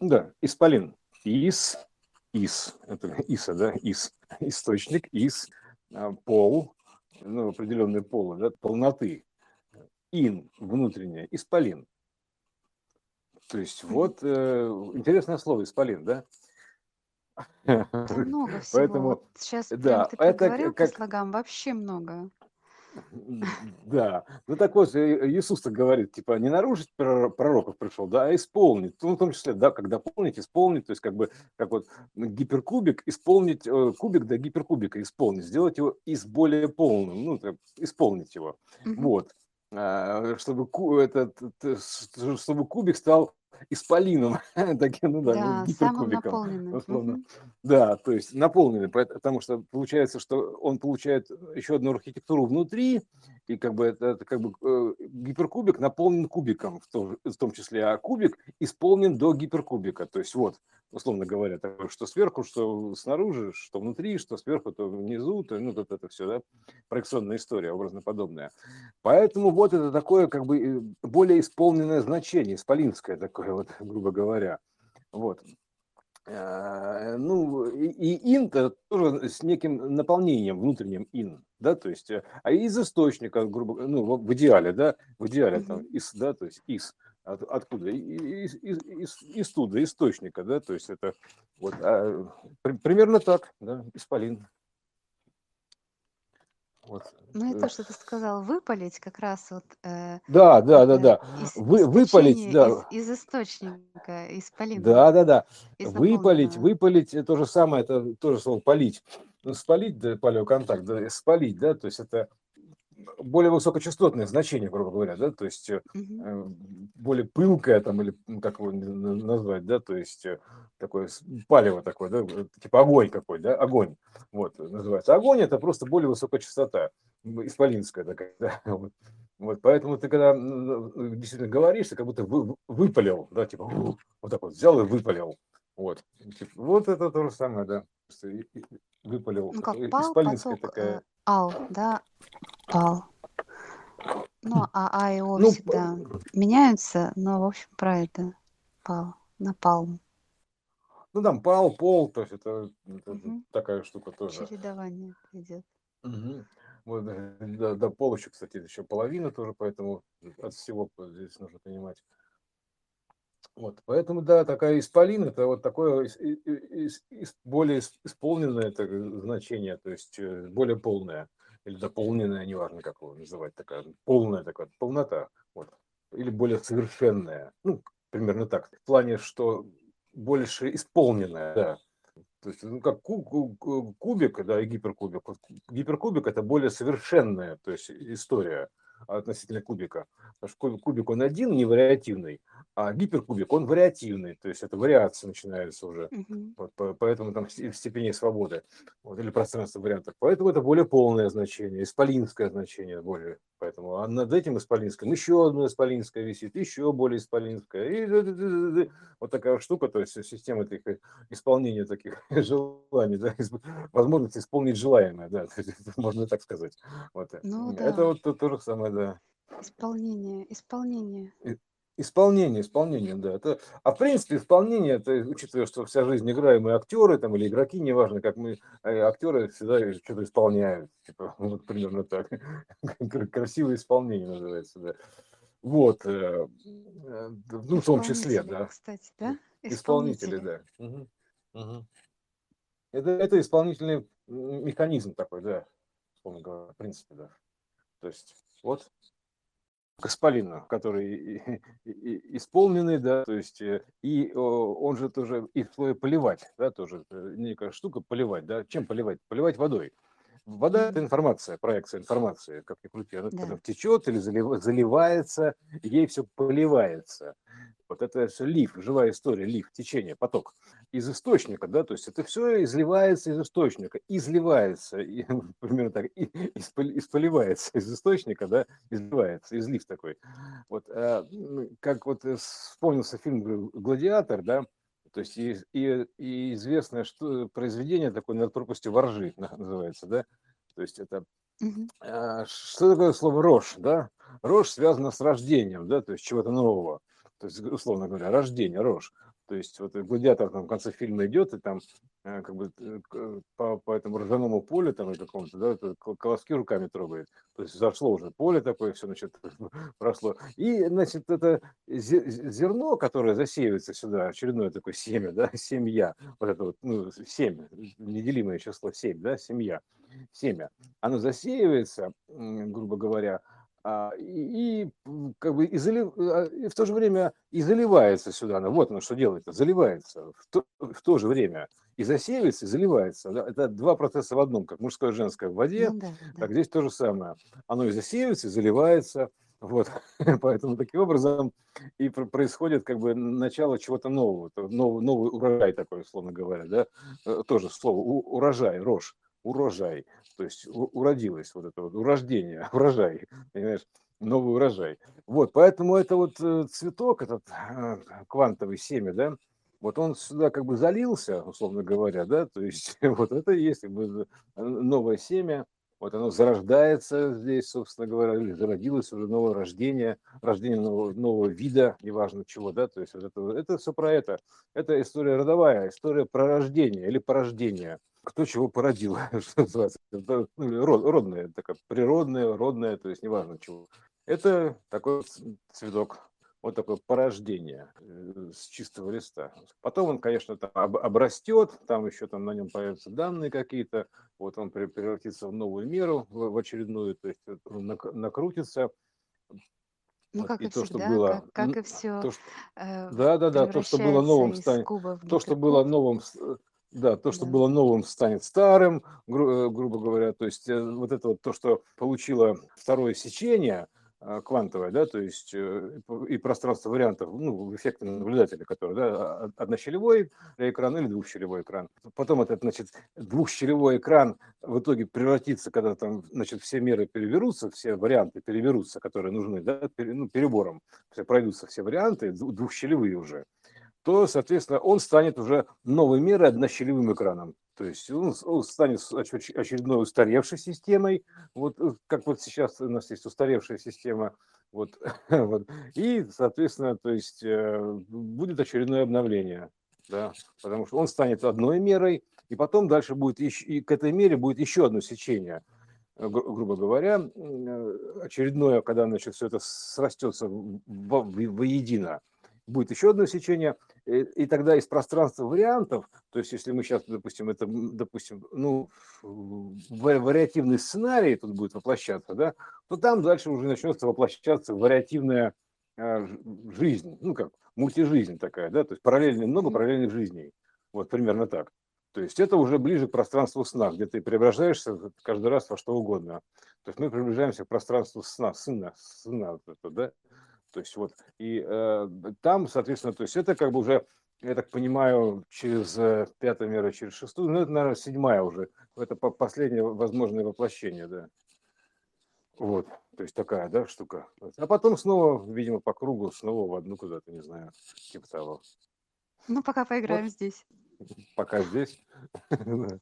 Да, исполин. Ис, ис, это иса, да, ис, источник, ис, а, пол, ну, определенный пол, да, полноты. Ин, внутреннее, исполин. То есть вот э, интересное слово исполин, да? Много всего. Поэтому, Вот сейчас прям да, ты это проговорил по как, слогам, вообще много. Да, ну так вот, Иисус так говорит, типа, не нарушить прор- пророков пришел, да, а исполнить. Ну, в том числе, да, когда дополнить, исполнить, то есть как бы, как вот гиперкубик, исполнить, э, кубик до гиперкубика исполнить, сделать его из более полным, ну, исполнить его. Вот. А, Чтобы, этот, чтобы кубик стал исполином, таким, ну да, ну, Да, гиперкубиком, условно. Да, то есть наполненный, потому что получается, что он получает еще одну архитектуру внутри, и как бы это, это как бы э, гиперкубик наполнен кубиком в том, в том числе, а кубик исполнен до гиперкубика. То есть вот, условно говоря, такое, что сверху, что снаружи, что внутри, что сверху, то внизу, то ну вот это все, да, проекционная история, образно подобная. Поэтому вот это такое как бы э, более исполненное значение, исполинское такое вот, грубо говоря. Вот. Э, Ну, и, и ин -то тоже с неким наполнением внутренним ин, да, то есть, э, а из источника, грубо говоря, ну, в идеале, да, в идеале там из, да, то есть из, от- откуда, из, из, из, из туда, источника, да, то есть это вот, а, при- примерно так, да, исполин, вот. Ну и э, то, что ты сказал, выпалить как раз вот э, Да, да, да, это да, из, Вы, выпалить, да, из, из источника, из полина, Да, да, да. из Выпалить, выпалить, это то же самое, это тоже слово полить. Ну, спалить, да, палеоконтакт, да, спалить, да, то есть это более высокочастотное значение, грубо говоря, да, то есть э, э, более пылкое там, или как его назвать, да, то есть э, такое палево такое, да, типа огонь какой, да, огонь, вот, называется. Огонь это просто более высокая частота, исполинская такая, да, вот. Вот, поэтому ты когда действительно говоришь, ты как будто вы- выпалил, да, типа вот так вот взял и выпалил, вот, Типа, вот это то же самое, да, выпалил, Ну как пал, поток, такая, ал, да, пал. Ну, а А и О ну, всегда меняются, но, в общем, про это пал, напалм. Ну, там пал, пол, то есть это, это Мгм. такая штука тоже. Чередование идет. Мгм. Вот, до, до пола еще, кстати, еще половина тоже, поэтому от всего здесь нужно понимать. Вот, поэтому, да, такая исполин, это вот такое более ис- исполненное так, значение, то есть э, более полное или дополненное, неважно, как его называть, такая полная такая полнота, вот, или более совершенная, ну, примерно так, в плане, что больше исполненная, да, то есть, ну, как ку- ку- ку- кубик, да, и гиперкубик. Гиперкубик это более совершенная, то есть история относительно кубика. Потому что кубик, он один, не вариативный, а гиперкубик он вариативный, то есть это вариация начинается уже. Мгм. Вот, по- поэтому там ст- степеней свободы вот, или пространство вариантов. Поэтому это более полное значение, исполинское значение более. Поэтому а над этим исполинским еще одно исполинское висит, еще более исполинское. И вот такая штука, то есть система таких, исполнения таких желаний, да, возможность исполнить желаемое, да, это можно так сказать. Вот. э, Ну Это да, вот то, то же самое, да. исполнение, исполнение. И- Исполнение, исполнение, да. Это, а в принципе, исполнение, это учитывая, что вся жизнь играем мы актеры там, или игроки, неважно, как мы, э, актеры всегда что-то исполняют. Типа, вот примерно так. Кра- Красивое исполнение называется, да. Вот. э, э, Ну, в том числе, да. кстати, да? Исполнители, да. Это, это исполнительный механизм такой, да, в принципе, да. То есть, вот к исполину, который и- да, то есть э, и он же тоже и слой поливать, да, тоже э, некая штука поливать, да, чем поливать? Поливать водой. Вода– это информация, проекция информации, как ни крути. Она когда Да. течет или залив- заливается, ей все поливается. Вот это все лиф, живая история, лиф, течение, поток. Из источника, да, то есть это все изливается из источника, изливается, и, примерно так, и, испол- исполивается из источника, да, изливается, излив такой. Вот, а, как вот э, вспомнился фильм «Гл- «Гладиатор», да, то есть и, и, и известное что, произведение такое «Над пропастью воржи» на- называется, да, то есть это а, что такое слово рожь, да? Рожь связана с рождением, да, то есть чего-то нового. То есть, условно говоря, рождение, рожь. То есть вот гладиатор там в конце фильма идет, и там э, как бы э, по, по этому ржаному полю там и какому-то, да, колоски руками трогает. То есть зашло уже поле такое, все, значит, прошло. И, значит, это зерно, которое засеивается сюда, очередное такое семя, да, семья, вот это вот, ну, семя, неделимое число семь, да, семья, семя, оно засеивается, грубо говоря, и, и как бы и, залив, а, и в то же время и заливается сюда. Ну, вот оно что делает, заливается в то, в то же время и засеивается, и заливается. Это два процесса в одном, как мужское и женское в воде, ну, да, да. так здесь то же самое. Оно и засеивается, и заливается. Вот, поэтому таким образом и происходит как бы начало чего-то нового, новый, новый урожай такой, условно говоря, да, э, тоже слово урожай, рожь урожай, то есть уродилось вот это вот урождение, урожай, понимаешь, новый урожай. Вот, поэтому это вот э, цветок, этот э, квантовый семя, да, вот он сюда как бы залился, условно говоря, да, то есть вот это и есть как бы э, новое семя, вот оно зарождается здесь, собственно говоря, или зародилось уже новое рождение, рождение нового, нового вида, неважно чего, да, то есть вот это, это все про это. Это история родовая, история про рождение или порождения кто чего породил, что называется, это, ну, род, родное, такая природное, родное, то есть неважно чего. Это такой цветок, вот такое порождение э, с чистого листа. Потом он, конечно, там обрастет, там еще там на нем появятся данные какие-то, вот он превратится в новую меру, в очередную, то есть накрутится. Ну, как и, и то, всегда, что было, как, как и все. То, что, э, да, да, да, то, что было новым, станет, то, что было новым, да, то, что да. было новым, станет старым, гру- э, грубо говоря. То есть э, вот это вот то, что получило второе сечение э, квантовое, да, то есть и пространство вариантов, ну, эффекта наблюдателя, который, да, а, однощелевой экран или двухщелевой экран. Потом этот, значит, двухщелевой экран в итоге превратится, когда там, значит, все меры переверутся, все варианты переверутся, которые нужны, да, ну, перебором, все пройдутся все варианты, двухщелевые уже то, соответственно, он станет уже новой мерой однощелевым экраном. То есть он, станет очередной устаревшей системой, вот э, как вот сейчас у нас есть устаревшая система, вот, вот. и, соответственно, то есть э, будет очередное обновление, да, потому что он станет одной мерой, и потом дальше будет еще, и к этой мере будет еще одно сечение, э, гру- грубо говоря, очередное, когда значит, все это срастется в, в, воедино, будет еще одно сечение, Э, и тогда из пространства вариантов, то есть если мы сейчас, допустим, это, допустим, ну, вариативный сценарий тут будет воплощаться, да, то там дальше уже начнется воплощаться вариативная а, жизнь, ну как, мультижизнь такая, да, то есть параллельно, много параллельных жизней, вот примерно так. То есть это уже ближе к пространству сна, где ты преображаешься каждый раз во что угодно. То есть мы приближаемся к пространству сна, сына, сна, да, то есть вот, и э, там, соответственно, то есть это как бы уже, я так понимаю, через э, пятую меру, через шестую, ну это, наверное, седьмая уже, это последнее возможное воплощение, да. Вот, то есть такая, да, штука. А потом снова, видимо, по кругу, снова в одну куда-то, не знаю, типа того. Ну, пока поиграем вот. здесь. Пока здесь.